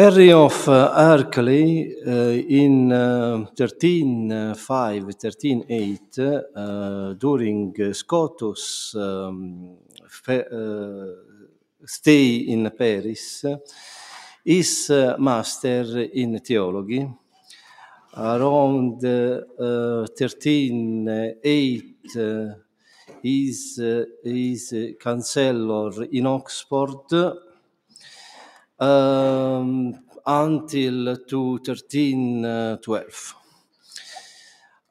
Henry of uh, uh, in uh, 13.5, 13.8, uh, during uh, Scotus' um, uh, stay in Paris, is uh, master in theology. Around uh, 13.8 uh, is, is chancellor in Oxford um, until to 1312.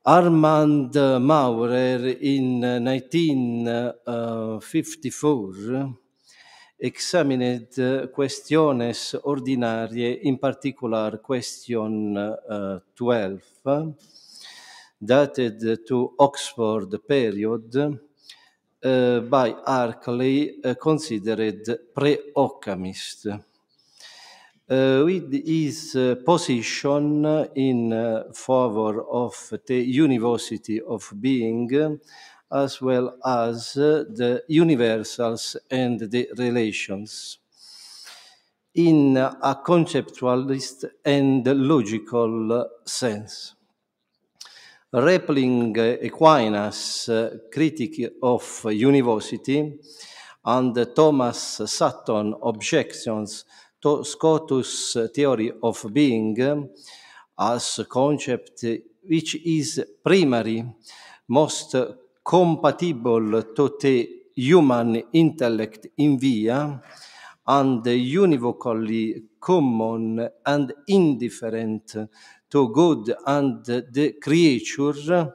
Armand Maurer in 1954 examined uh, questiones ordinariae, in particular question uh, 12, dated to Oxford period, uh, by Harclay uh, considered pre-Occamist. Uh, with his uh, position in uh, favor of the univocity of being, as well as the universals and the relations, in a conceptualist and logical sense. Rappling Aquinas' critic of univocity and Thomas Sutton objections to Scotus' theory of being as a concept which is primary, most compatible to the human intellect in via, and univocally common and indifferent to God and the creature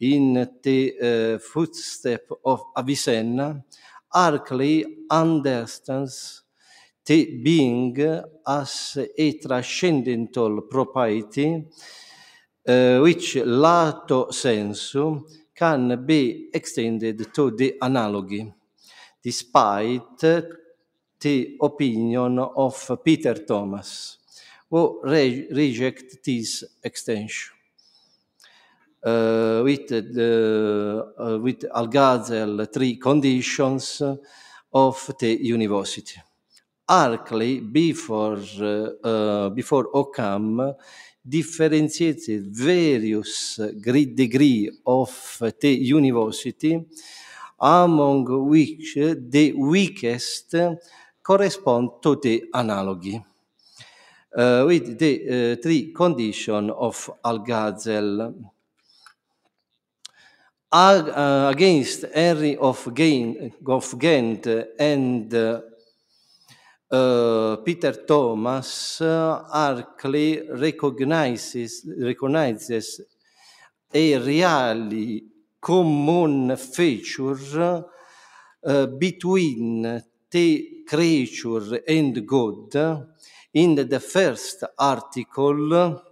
in the uh, footstep of Avicenna, Harclay understands being as a transcendental propriety uh, which lato sensu can be extended to the analogy, despite the opinion of Peter Thomas, who re- reject this extension. Uh, with the uh, with three conditions of the univocity. Harclay, before, uh, uh, before Occam, differentiated various degree of the univocity, among which the weakest correspond to the analogy, uh, with the uh, three condition of Algazel. Ag- uh, against Henry of, Gain, of Ghent and uh, Peter Thomas, uh, recognizes, recognizes a really common feature uh, between the creature and God. In the first article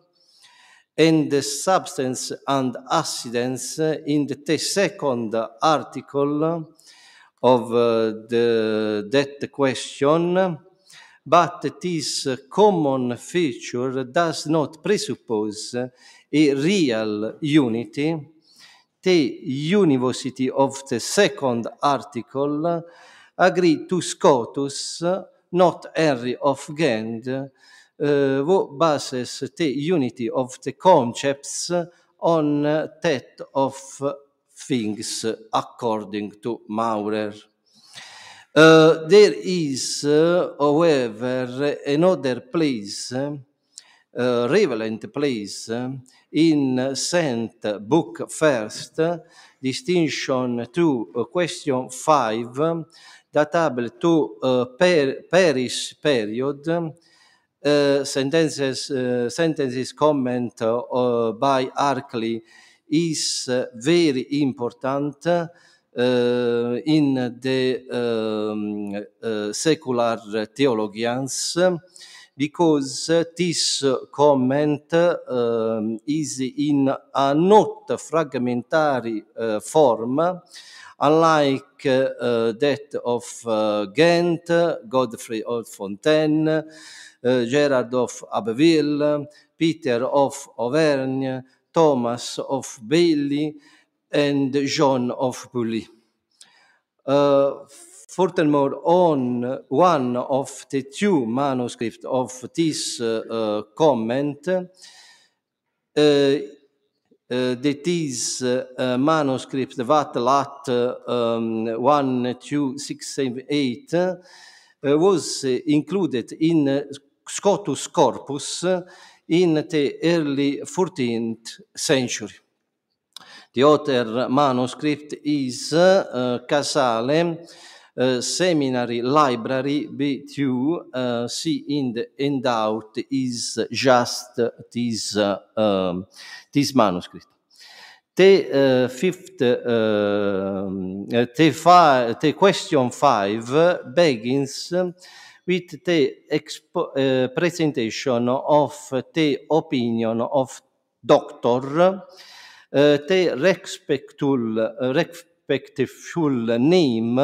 and the substance and accidents in the second article of uh, the, that question, but this common feature does not presuppose a real unity. The univocity of the second article agreed to Scotus, not Henry of Ghent, uh, who bases the unity of the concepts on that of things according to Maurer. Uh, there is, uh, however, another place, uh, relevant place in Saint Book First, distinction to question five, datable to uh, per Paris period, uh, sentences, uh, sentences comment uh, by Harclay is uh, very important uh, in the um, uh, secular theologians because this comment um, is in a not fragmentary uh, form, unlike uh, that of uh, Ghent, Godfrey of Fontaine, uh, Gerard of Abbeville, Peter of Auvergne, Thomas of Bailly, and John of Pouilly. Uh, furthermore, on one of the two manuscripts of this uh, uh, comment, uh, uh, that is manuscript that lat um, 1, 2, 6, 7, 8 uh, was included in Scotus Corpus in the early 14th century. The other manuscript is uh, Casale uh, Seminary Library B2. Uh, see in the handout is just this, um, this manuscript. The fifth, uh, the, fi- the question five begins with the uh, presentation of the opinion of doctor, Eh, te respectul eh, respectful name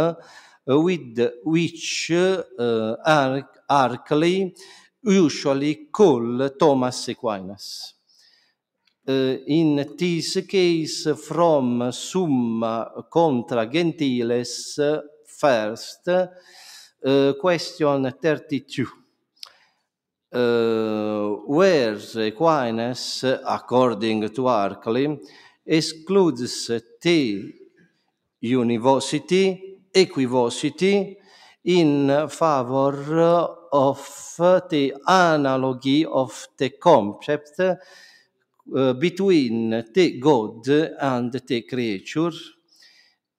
eh, with which Arclay usually call Thomas Aquinas. Uh, in this case from summa contra gentiles first uh, question 32 Uh, where Aquinas, according to Harclay, excludes the univocity, equivocity, in favor of the analogy of the concept uh, between the God and the creature.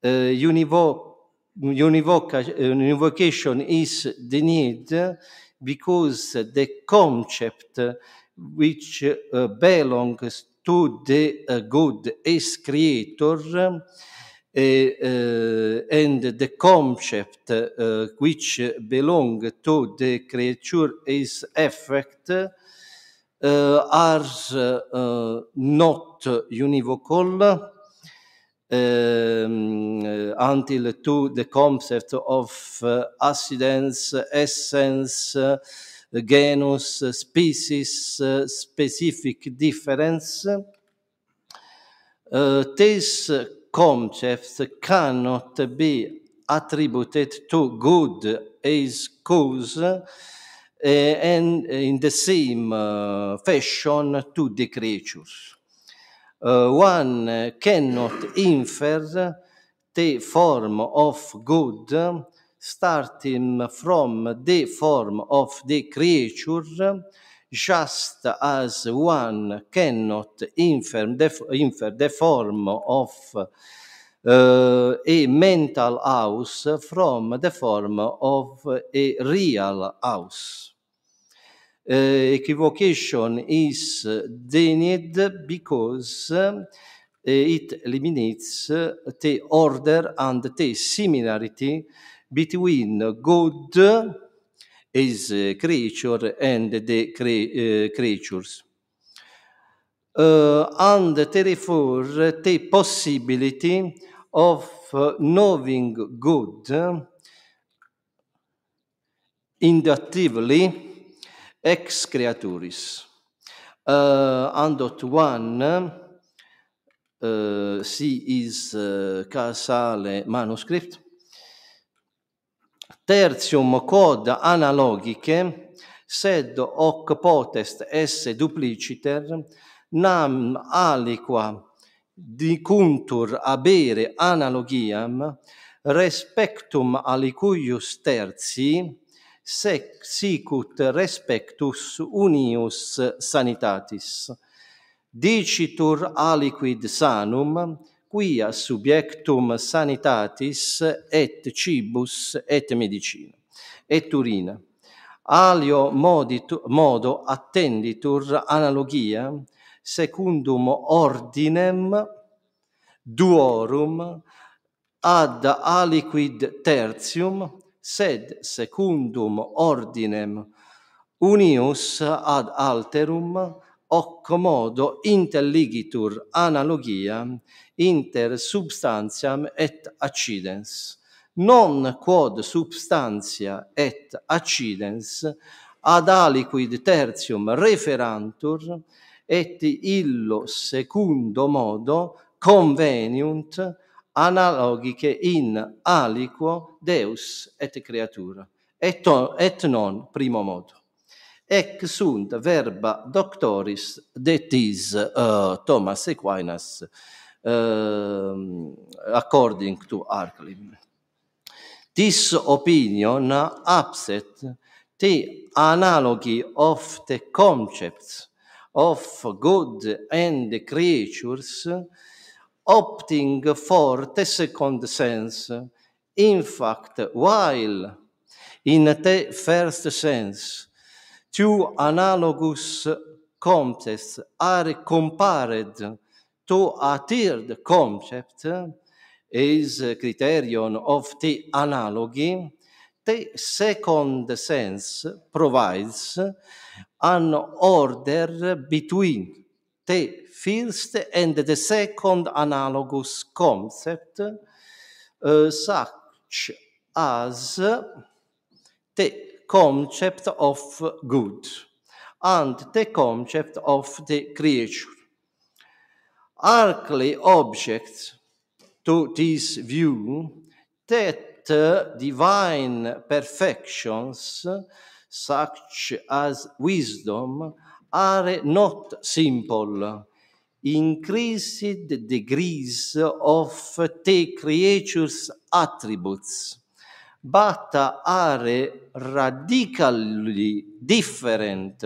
Uh, univo- univoca- univocation is the need because the concept which uh, belongs to the uh, God as creator uh, and the concept which belong to the creature is effect are not univocal um, uh, until to the concept of uh, accidents, essence, uh, genus, species, specific difference. these concepts cannot be attributed to God as cause uh, and in the same uh, fashion to the creatures. Uh, one cannot infer the form of good starting from the form of the creature just as one cannot infer the, infer the form of uh, a mental house from the form of a real house. Uh, equivocation is denied because uh, it eliminates the order and the similarity between God as a creature and the cre- creatures. Uh, and therefore the possibility of knowing God inductively ex creaturis. Eh, uh, and dot one, uh, si is uh, casale manuscript. Tertium quod analogice, sed hoc potest esse dupliciter, nam aliqua dicuntur abere analogiam respectum alicuius tertii sec sicut respectus unius sanitatis. Dicitur aliquid sanum, quia subjectum sanitatis et cibus et medicina et urina alio modit, modo attenditur analogia secundum ordinem duorum ad aliquid tertium sed secundum ordinem unius ad alterum hoc modo intelligitur analogia inter substantiam et accidens. Non quod substantia et accidens ad aliquid tertium referantur et illo secundo modo conveniunt analogiche in aliquo Deus et creatura, et, on, et non primo modo. Ec sunt verba doctoris detis uh, eh, Thomas Aquinas uh, according to Arclim. This opinion upset the analogy of the concepts of God and the creatures opting for the second sense. In fact, while in the first sense, two analogous concepts are compared to a third concept, is a criterion of the analogy, the second sense provides an order between They first and the second analogous concept, uh, such as the concept of good and the concept of the creature. Arcly objects to this view that uh, divine perfections, such as wisdom, are not simple, increased degrees of the creature's attributes, but are radically different.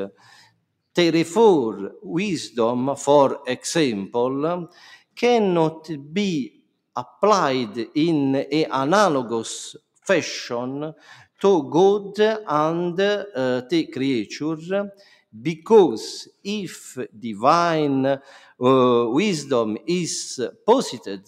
Therefore, wisdom, for example, cannot be applied in an analogous fashion to God and uh, the creature because if divine uh, wisdom is posited,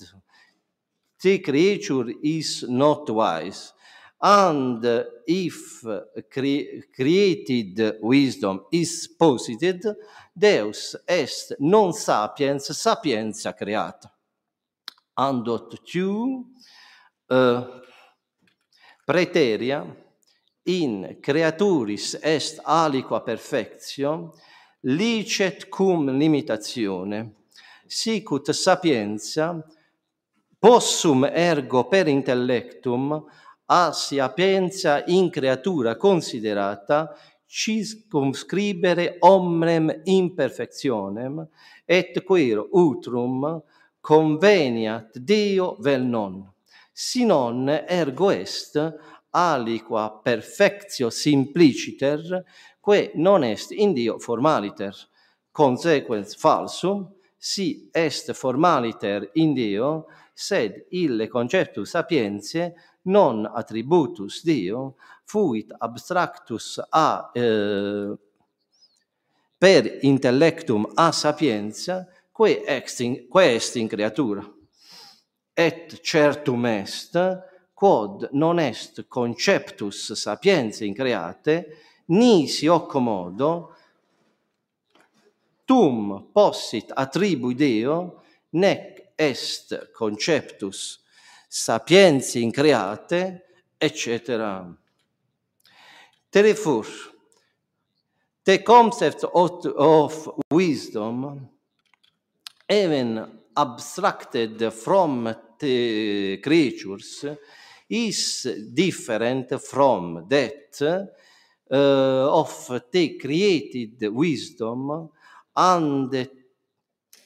the creature is not wise. And if cre created wisdom is posited, Deus est non sapiens sapientia creata. Andot tu uh, preteria in creaturis est aliqua perfectio, licet cum limitazione, sicut sapientia possum ergo per intellectum a sapientia in creatura considerata circumscribere omnem imperfectionem et quero utrum conveniat Deo vel non, si non ergo est aliqua perfectio simpliciter, que non est in Dio formaliter, consequens falsum, si est formaliter in Dio, sed ille conceptus sapientiae non attributus Dio fuit abstractus a eh, per intellectum a sapientia quae est in, quae est in creatura. Et certum est quod non est conceptus sapientiae in create, nisi modo tum possit attribui Deo, nec est conceptus sapientiae in create, etc. Therefore, the concept of, of wisdom, even abstracted from the creatures, is different from that uh, of the created wisdom and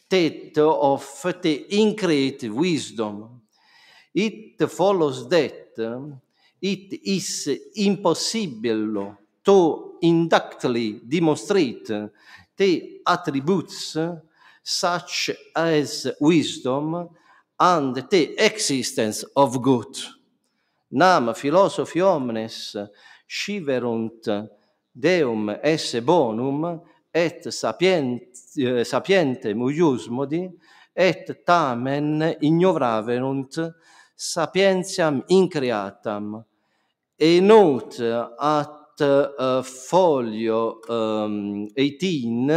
that of the increated wisdom. It follows that it is impossible to inductly demonstrate the attributes such as wisdom and the existence of good nam philosophi omnes sciverunt deum esse bonum et sapient sapiente muiusmodi et tamen ignoraverunt sapientiam increatam et not at uh, folio um, 18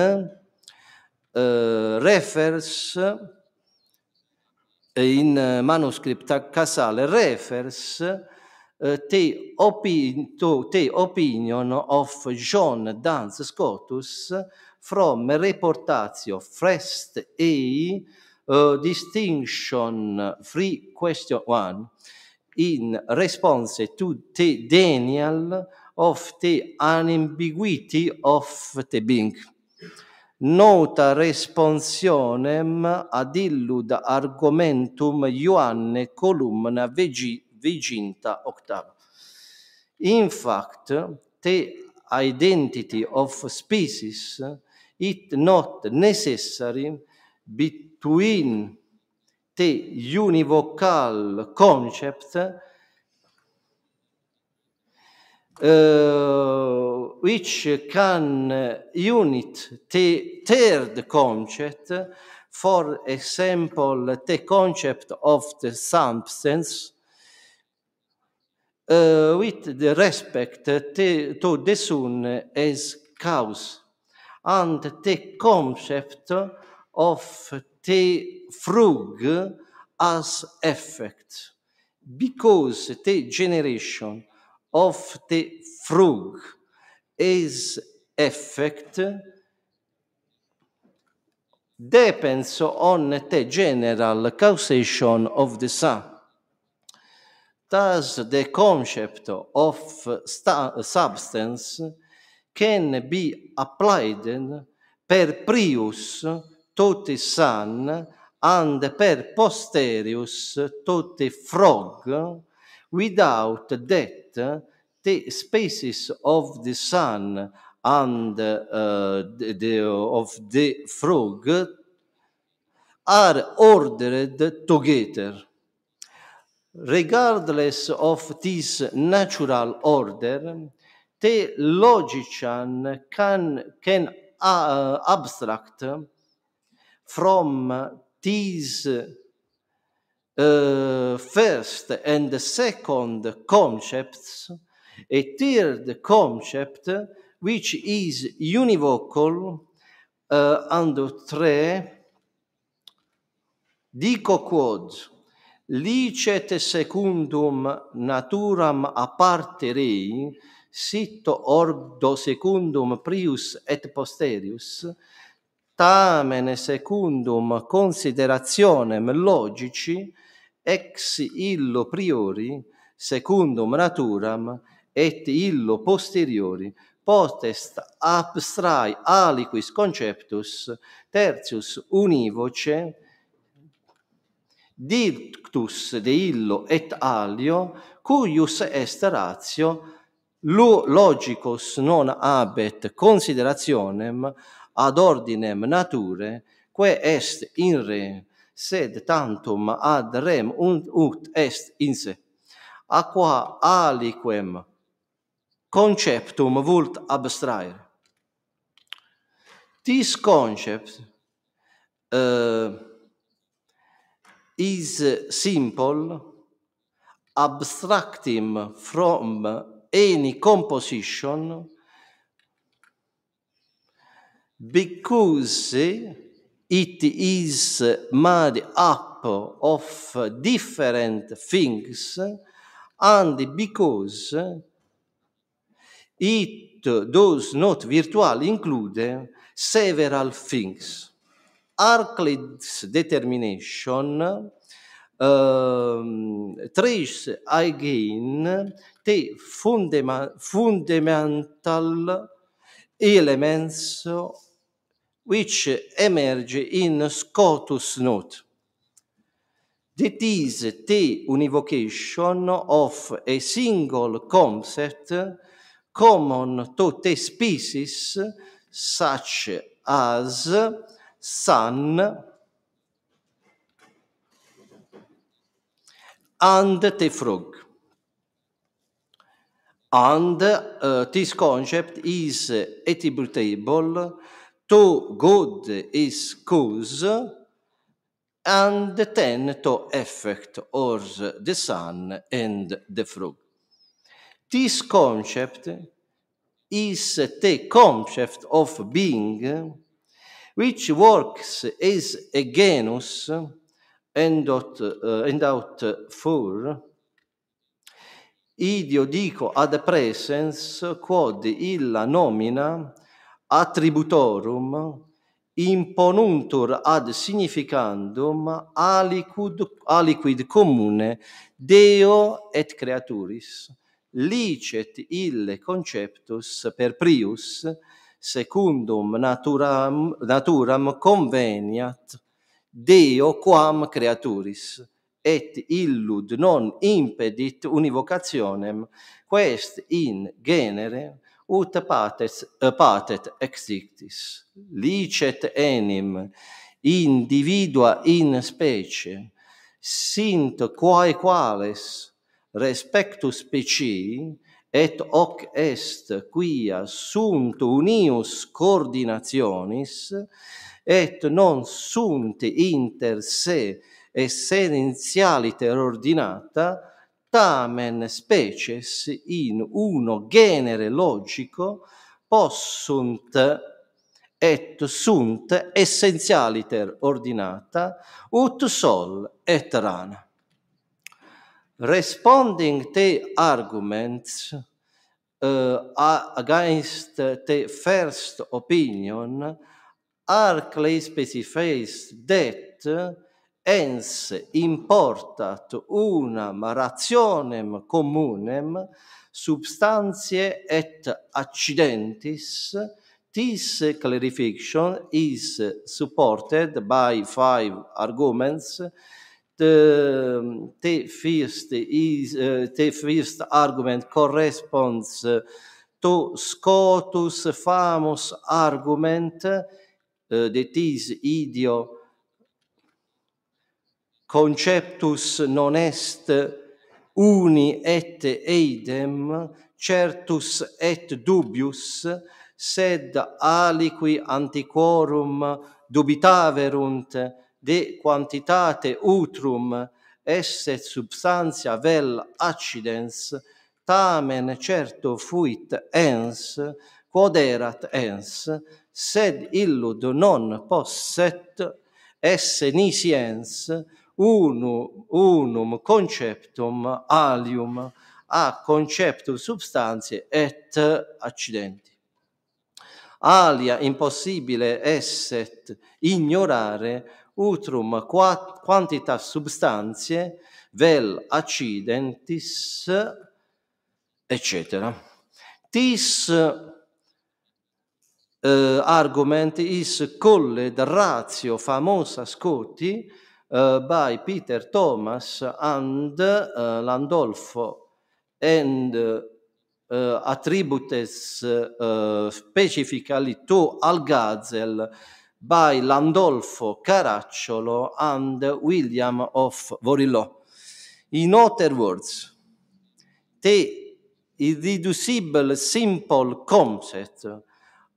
uh, refers in manuscripta casale refers uh, the, opin to the opinion of John Duns Scotus from reportatio Frest ei uh, distinction three question one in response to the denial of the unambiguity of the being. nota responsionem ad illud argumentum Ioanne columna vegi, viginta octava. In fact, the identity of species it not necessary between the univocal concept uh, which can unit the third concept, for example, the concept of the substance, uh, with the respect to, to the sun as cause, and the concept of the frug as effect, because the generation of the frug is effect depends on the general causation of the sun. Thus, the concept of substance can be applied per prius to the sun and per posterius to the frog without that the spaces of the sun and uh, the, the, of the frog are ordered together. Regardless of this natural order, the logician can, can uh, abstract from these uh, first and second concepts a third concept which is univocal uh, and tre dico quod licet secundum naturam aparte rei sit ordo secundum prius et posterius tamen secundum considerationem logici ex illo priori secundum naturam et illo posteriori potest abstrai aliquis conceptus tertius univoce dictus de illo et alio cuius est ratio logicus non habet considerationem ad ordinem nature quae est in re sed tantum ad rem und ut est in se aqua aliquem conceptum vult abstraere this concept uh, is simple abstractim from any composition because it is made up of different things and because it does not virtually include several things. Euclid's determination um, trace again the fundama fundamental elements which emerge in Scotus note. That is the univocation of a single concept common to the species such as sun and the frog. And uh, this concept is attributable to God is cause and then to effect or the sun and the frog. This concept is the concept of being which works as a genus and out, uh, and out for idio dico ad presens quod illa nomina attributorum imponuntur ad significandum aliquid, aliquid comune Deo et creaturis, licet ille conceptus per prius, secundum naturam, naturam conveniat Deo quam creaturis, et illud non impedit univocationem, quest in genere ut patet, patet exictis, licet enim, individua in specie, sint quae quales respectus specii, et hoc est quia sunt unius coordinationis, et non sunt inter se essentialiter ordinata, tamen species in uno genere logico possunt et sunt essentialiter ordinata ut sol et rana. Responding te arguments uh, against the first opinion Arclay specifies that ens importat unam rationem communem substantiae et accidentis this clarification is supported by five arguments. The, the first is uh, the first argument corresponds to Scotus famous argument eh, uh, that is idio conceptus non est uni et eidem certus et dubius sed aliqui antiquorum dubitaverunt de quantitate utrum esse substantia vel accidens tamen certo fuit ens quod erat ens sed illud non posset esse nisi ens unu, unum conceptum alium a conceptum substantiae et accidenti. Alia impossibile esset ignorare utrum quantitas substantiae vel accidentis etc. Tis uh, argument is colle ratio famosa Scotti uh, by Peter Thomas and uh, Landolfo and uh, attributes specifically to Algazel by Landolfo Caracciolo and William of Vorillo. In other words, the irreducible simple concept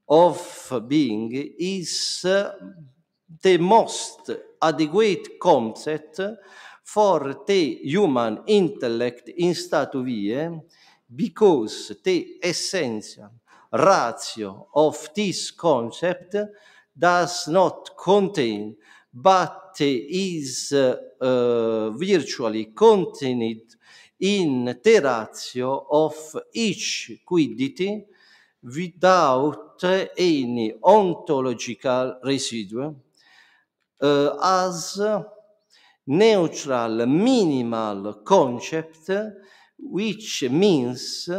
of being is the most adequate concept for the human intellect in statu vie because the essential ratio of this concept does not contain but is uh, uh, virtually contained in the ratio of each quiddity without any ontological residue. Uh, as neutral minimal concept which means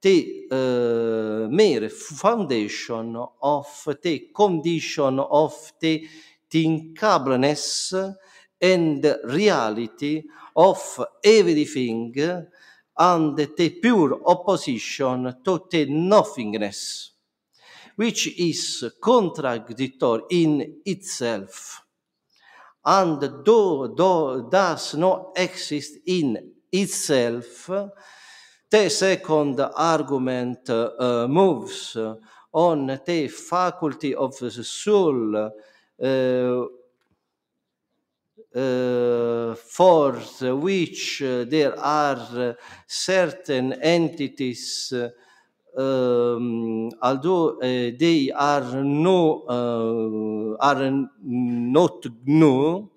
the uh, mere foundation of the condition of the thinkableness and reality of everything and the pure opposition to the nothingness, which is contradictory in itself and do, do, does not exist in itself. The second argument uh, moves on the faculty of the soul uh, uh, for which uh, there are certain entities, um, although uh, they are no are not new,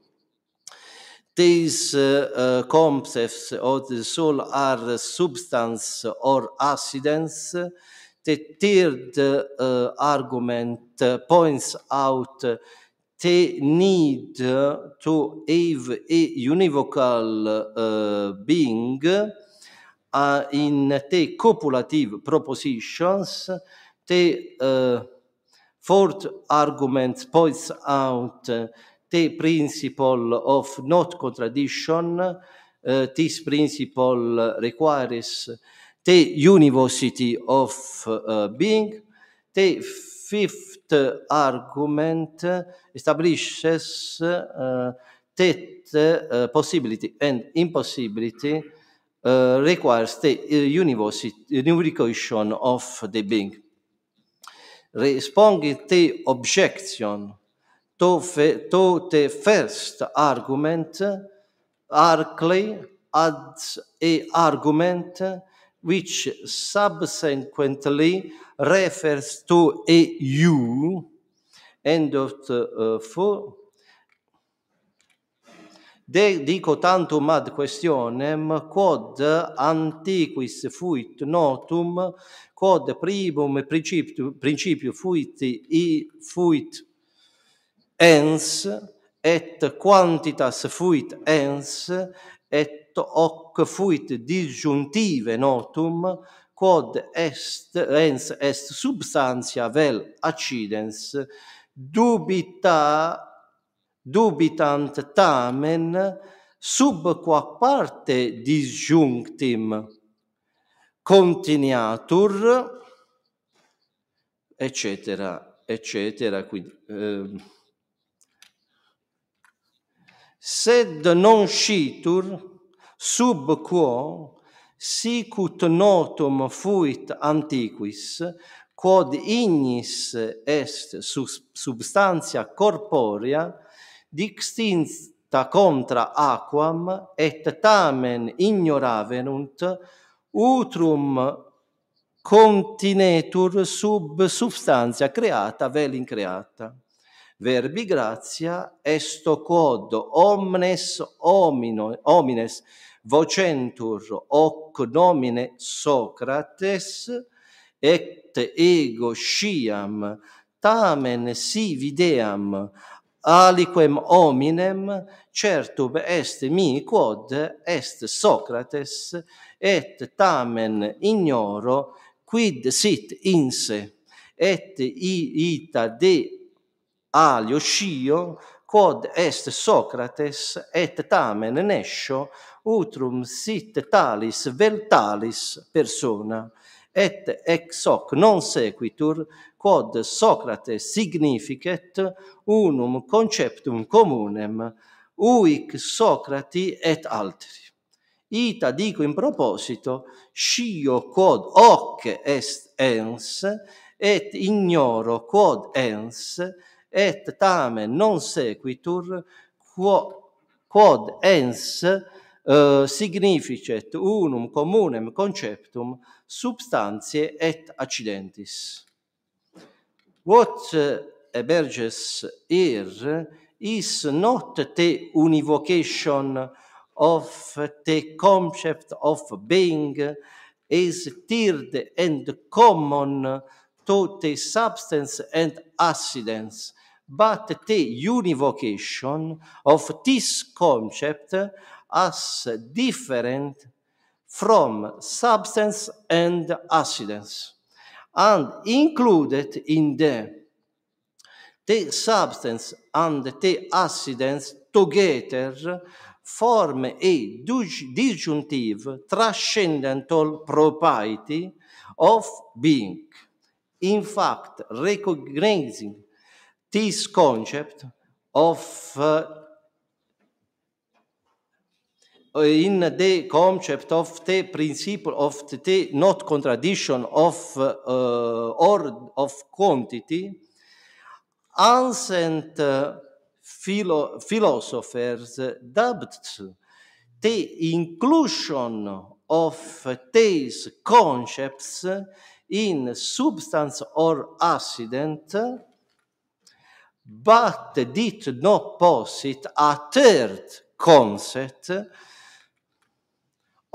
these uh, uh, concepts of the soul are substance or accidents. The third uh, argument points out the need to have a univocal being uh, in the copulative propositions. The uh, fourth argument points out the principle of not contradiction. Uh, this principle requires the univocity of uh, being. The fifth argument establishes uh, that uh, possibility and impossibility uh, requires the univocity, unification of the being. Responding the objection to, to the first argument, Harclay adds a argument which subsequently refers to a you, end of the uh, four. de dico tantum ad questionem quod antiquis fuit notum quod primum principio, principium fuit i fuit ens et quantitas fuit ens et hoc fuit disjuntive notum quod est ens est substantia vel accidens dubita dubitant tamen sub qua parte disjunctim. Contineatur eccetera eccetera quindi eh, sed non scitur sub quo sicut notum fuit antiquis quod ignis est substantia corporea dixtinta contra aquam et tamen ignoravenunt utrum continetur sub substantia creata vel increata. Verbi gratia est quod omnes homino, homines vocentur hoc nomine Socrates et ego sciam tamen si videam aliquem hominem certum est mi quod est Socrates et tamen ignoro quid sit in se et ita de alio scio quod est Socrates et tamen nescio utrum sit talis vel talis persona et ex hoc non sequitur quod Socrate significet unum conceptum communem uic Socrati et alteri. Ita dico in proposito, scio quod hoc est ens, et ignoro quod ens, et tamen non sequitur, quod ens eh, uh, significet unum communem conceptum substantiae et accidentis. What uh, emerges here is not the univocation of the concept of being is tiered and common to the substance and accidents, but the univocation of this concept as different from substance and accidents and included in the the substance and the accidents together form a disjunctive transcendental propriety of being. In fact, recognizing this concept of uh, in the concept of the principle of the not contradiction of uh, or of quantity, ancient uh, philo philosophers dubbed the inclusion of these concepts in substance or accident, but did not posit a third concept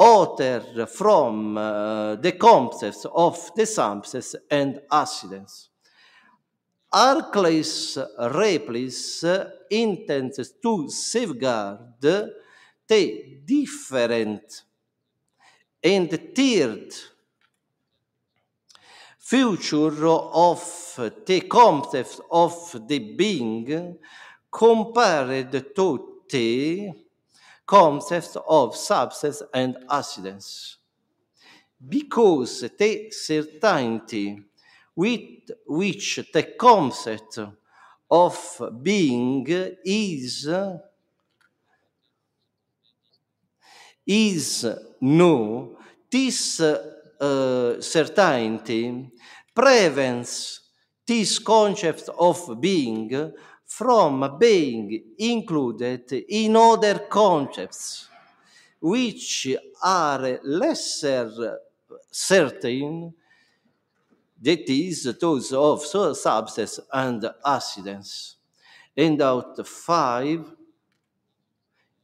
other from uh, the concepts of the substance and accidents. Harclay's Replis intends to safeguard the different and third future of the concept of the being compared to the concept of substance and accidents. Because the certainty with which the concept of being is is no this uh, certainty prevents this concept of being from being included in other concepts which are lesser certain that is those of substance and accidents. And out five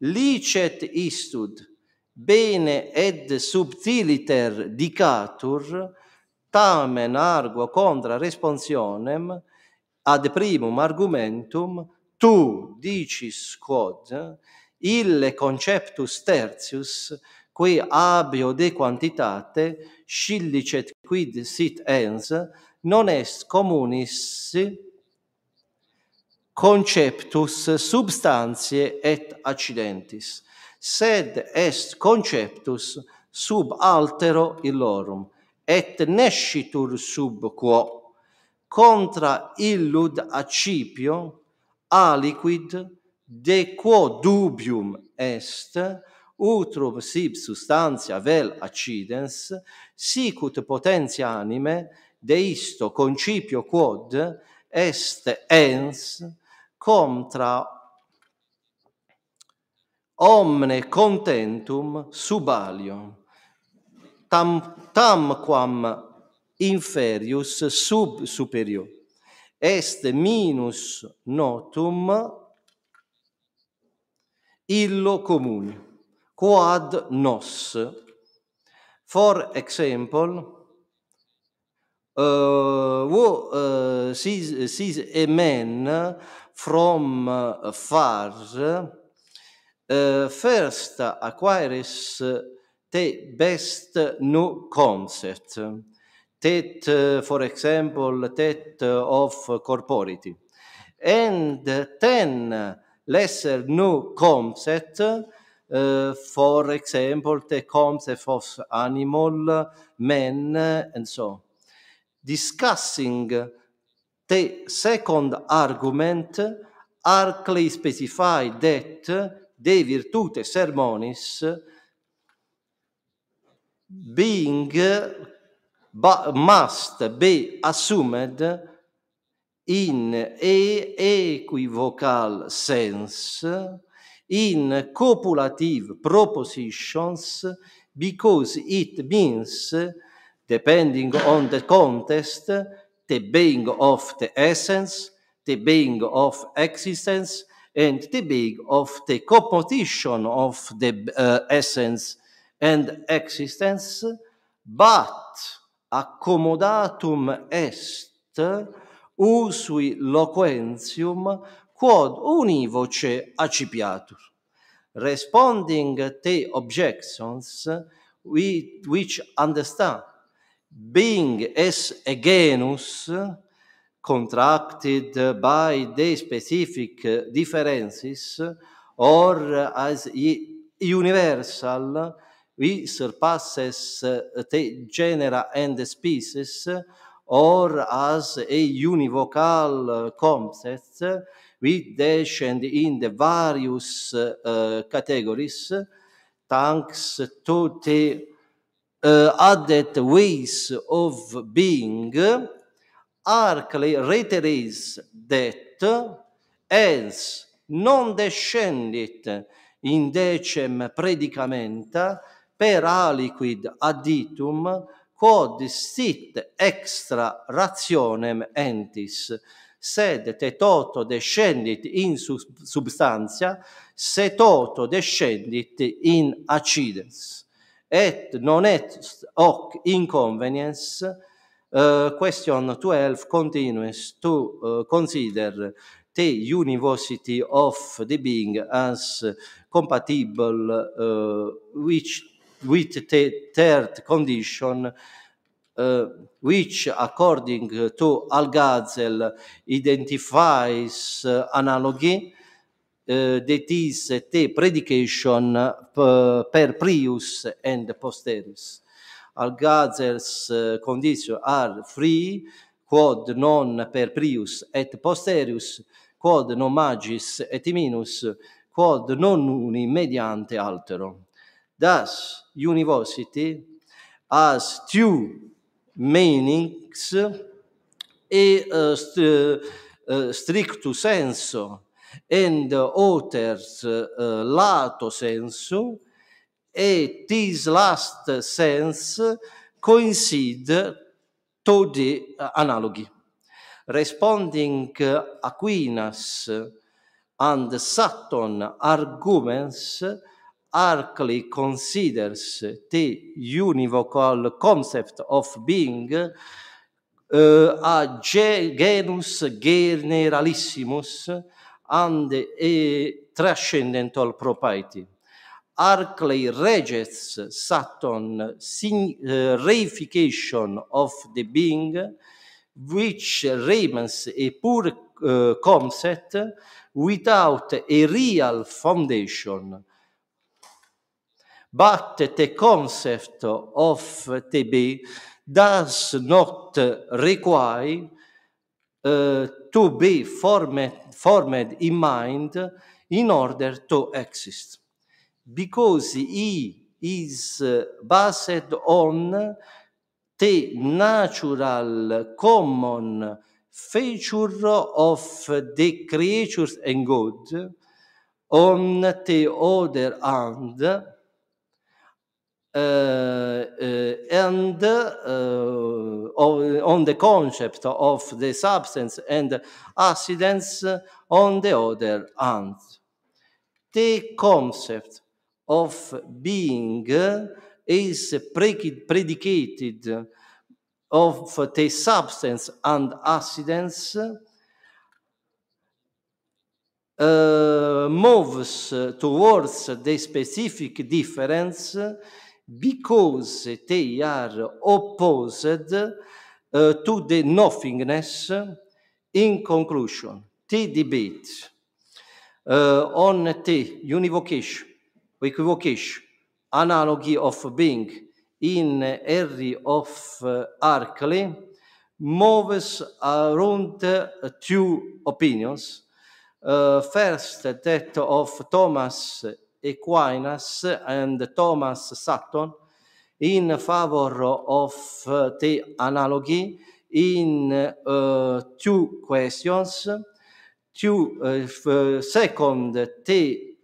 licet istud bene ed subtiliter dicatur tamen argo contra responsionem ad primum argumentum tu dicis quod ille conceptus tertius qui abio de quantitate scillicet quid sit ens non est communis conceptus substantiae et accidentis sed est conceptus sub altero illorum et nescitur sub quo. Contra illud accipio, aliquid, de quo dubium est, utrum sib substantia vel accidens, sicut potentia anime, de isto concipio quod est ens contra omne contentum subalio, tam, tam quam inferius sub superior. Est minus notum illo comune, quad nos. For example, uh, wo eh, uh, sees, sees a man from uh, far uh, eh, first acquires the best no concept. Uh, for example that of corporeity and then lesser new concept uh, for example the concept of animal man and so discussing the second argument Harclay specified that de virtute sermonis being but must be assumed in a equivocal sense in copulative propositions because it means depending on the context the being of the essence the being of existence and the being of the composition of the uh, essence and existence, but accomodatum est usui loquentium quod univoce accipiatur. Responding te objections we which understand being as a genus contracted by the specific differences or as universal vi surpasses eh, te genera and species or as a univocal eh, concept we descend in the various uh, eh, categories thanks to the uh, added ways of being Arclay reiterates that hence non descendit in decem predicamenta per aliquid additum quod sit extra rationem entis. Sed te toto descendit in substantia se toto descendit in accidens et non et hoc inconvenience, uh, question 12 continues to uh, eh, consider the university of the being as compatible uh, which with third condition uh, which, according to Algazel, identifies uh, analogy, uh, that is the predication per, per prius and posterius. Algazel's uh, conditions are free, quod non per prius et posterius, quod non magis et minus, quod non uni mediante altero. Thus, university has two meanings e uh, st uh, stricto senso and others uh, lato senso e this last sense coincide to the analogy. Responding Aquinas and Sutton arguments Arcli considers the univocal concept of being eh, uh, a genus generalissimus and a transcendental propriety. Arclay rejects Saturn uh, reification of the being, which remains a poor uh, eh, concept without a real foundation. But the concept of TB does not require uh, to be formed, formed in mind in order to exist, because he is based on the natural common feature of the creatures and God. On the other hand, and uh, on the concept of the substance and accidents on the other hand. The concept of being is predicated of the substance and accidents uh, moves towards the specific difference because they are opposed uh, to the nothingness. In conclusion, the debate uh, on the univocation, equivocation, analogy of being in area of uh, Harclay moves around two opinions. Uh, first, that of Thomas Aquinas and Thomas Sutton in favor of the analogy in uh, two questions. Two, uh, second, the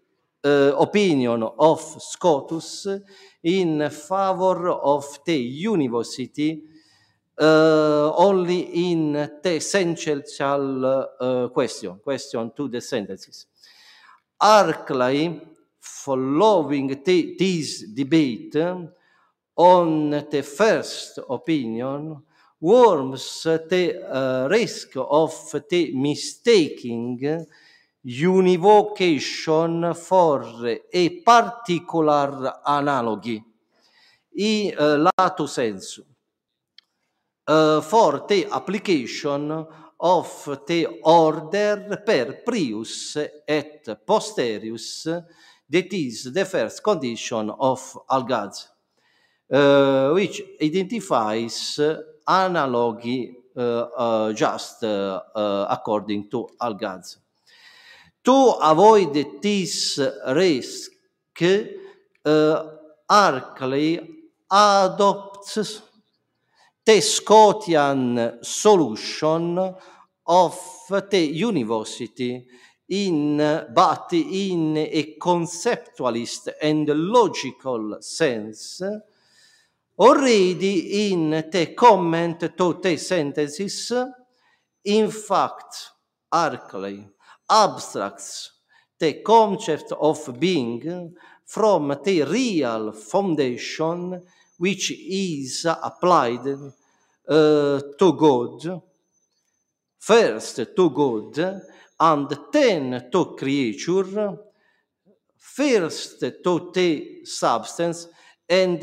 opinion of Scotus in favor of the univocity only in the essential question, question to the sentences. Harclay following this debate on the first opinion warms the uh, risk of the mistaking univocation for a particular analogy. In uh, lato sensu. Uh, for the application of the order per prius et posterius that is the first condition of Algaz, uh, which identifies analogy uh, uh, just uh, according to Algaz. To avoid this risk, uh, Arkley adopts the Scotian solution of the university in, but in a conceptualist and logical sense, already in the comment to the sentences, in fact, Arkley abstracts the concept of being from the real foundation which is applied uh, to God, first to God, and then to creature, first to the substance, and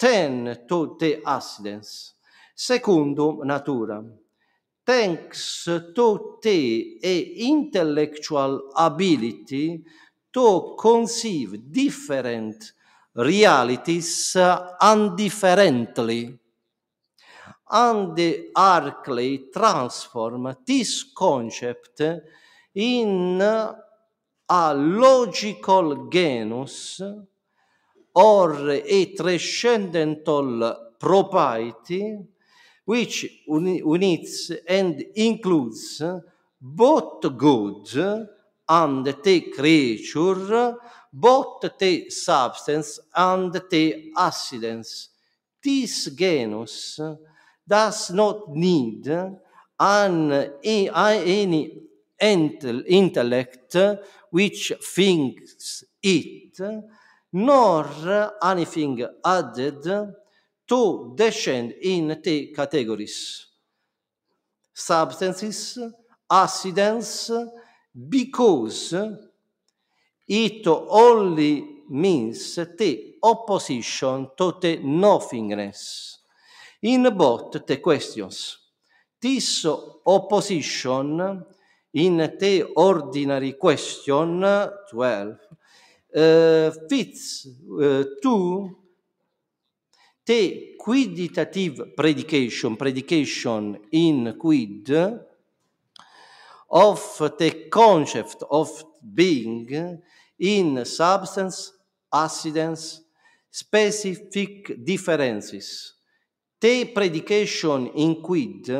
then to the accidents. Secundum, natura. Thanks to the intellectual ability to conceive different realities indifferently and arcly transform this concept in a logical genus or a transcendental propriety which unites and includes both good and the creature, both the substance and the accidents. This genus does not need an, any intellect which thinks it, nor anything added to descend in the categories. Substances, accidents, because it only means the opposition to the nothingness in both the questions. This opposition in the ordinary question 12 uh, fits uh, to the quiditative predication, predication in quid, of the concept of being in substance, accidents, specific differences. The predication in quid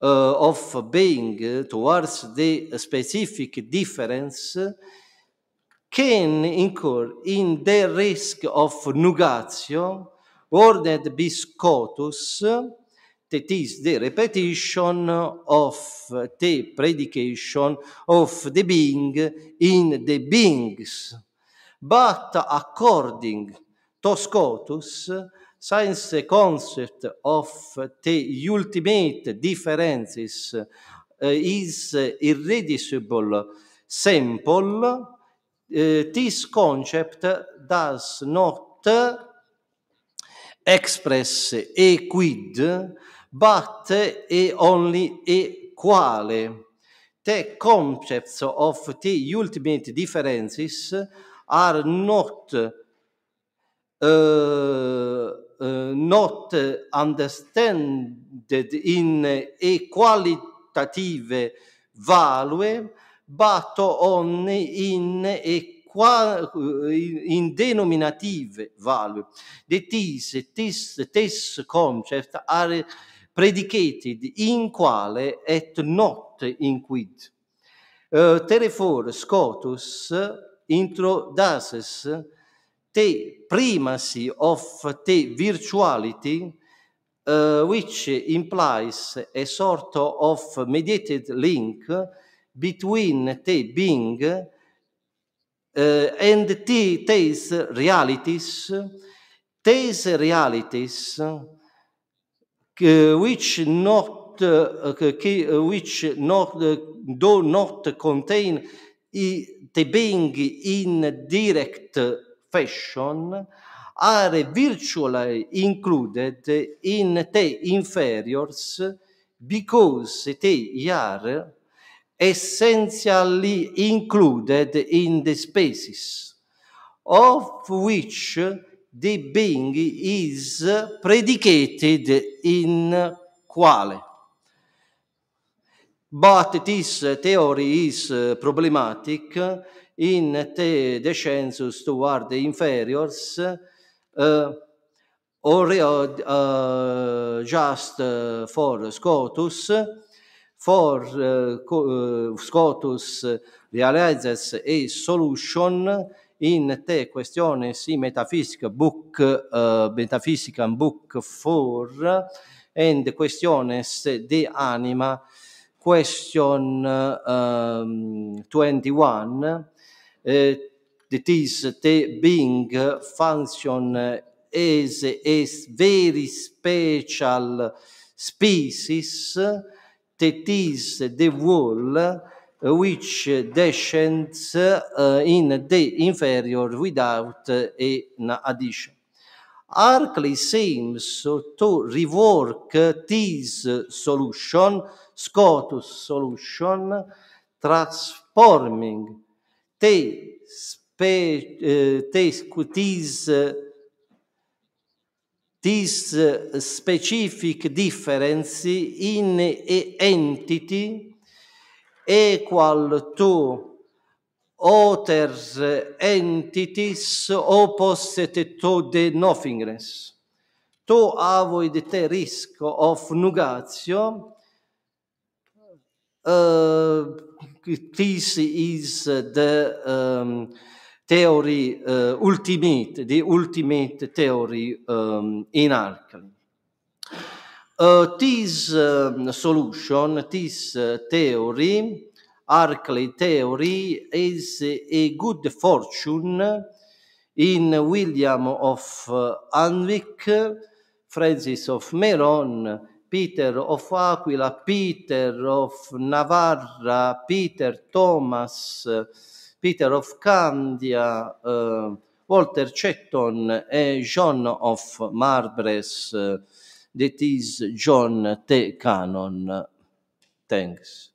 of being towards the specific difference can incur in the risk of nugatio, ordered bis scotus, that is the repetition of the predication of the being in the beings. But according to Scotus, the concept of the ultimate differences uh, is irreducible sample, uh, this concept does not express a quid, but a only a quale. The concepts of the ultimate differences are not uh, not understood in a qualitative value, but only in a in denominative value. That is, this, this concept are predicated in quale et not in quid. Uh, therefore, Scotus introduces the primacy of the virtuality, uh, which implies a sort of mediated link between the being uh, and the, these realities, these realities uh, which not which not do not contain the being in direct fashion are virtually included in the inferiors because they are essentially included in the spaces of which the being is predicated in quale. But this theory is problematic in the descensus toward inferiors, uh, or uh, just uh, for Scotus, for uh, Scotus realizes a solution in the questiones in metaphysica book uh, metaphysica book 4 and questiones de anima. Question um, 21 uh, that is the being function as a very special species that is the wall which descends uh, in the inferior without an addition. Arkley seems to rework this solution, Scotus solution, transforming the spe, uh, this, this uh, specific difference in entity equal to other entities opposite to the nothingness. To avoid the risk of nugatio, uh, this is the um, theory uh, ultimate, the ultimate theory um, in alchemy. Uh, this um, solution, this uh, theory, Harclay theory, is a good fortune in William of uh, Alnwick, Francis of Meyronnes, Peter of Aquila, Peter of Navarra, Peter Thomas, Peter of Candia, uh, Walter Chatton e John of Marbres, that is John T. Cannon. Thanks.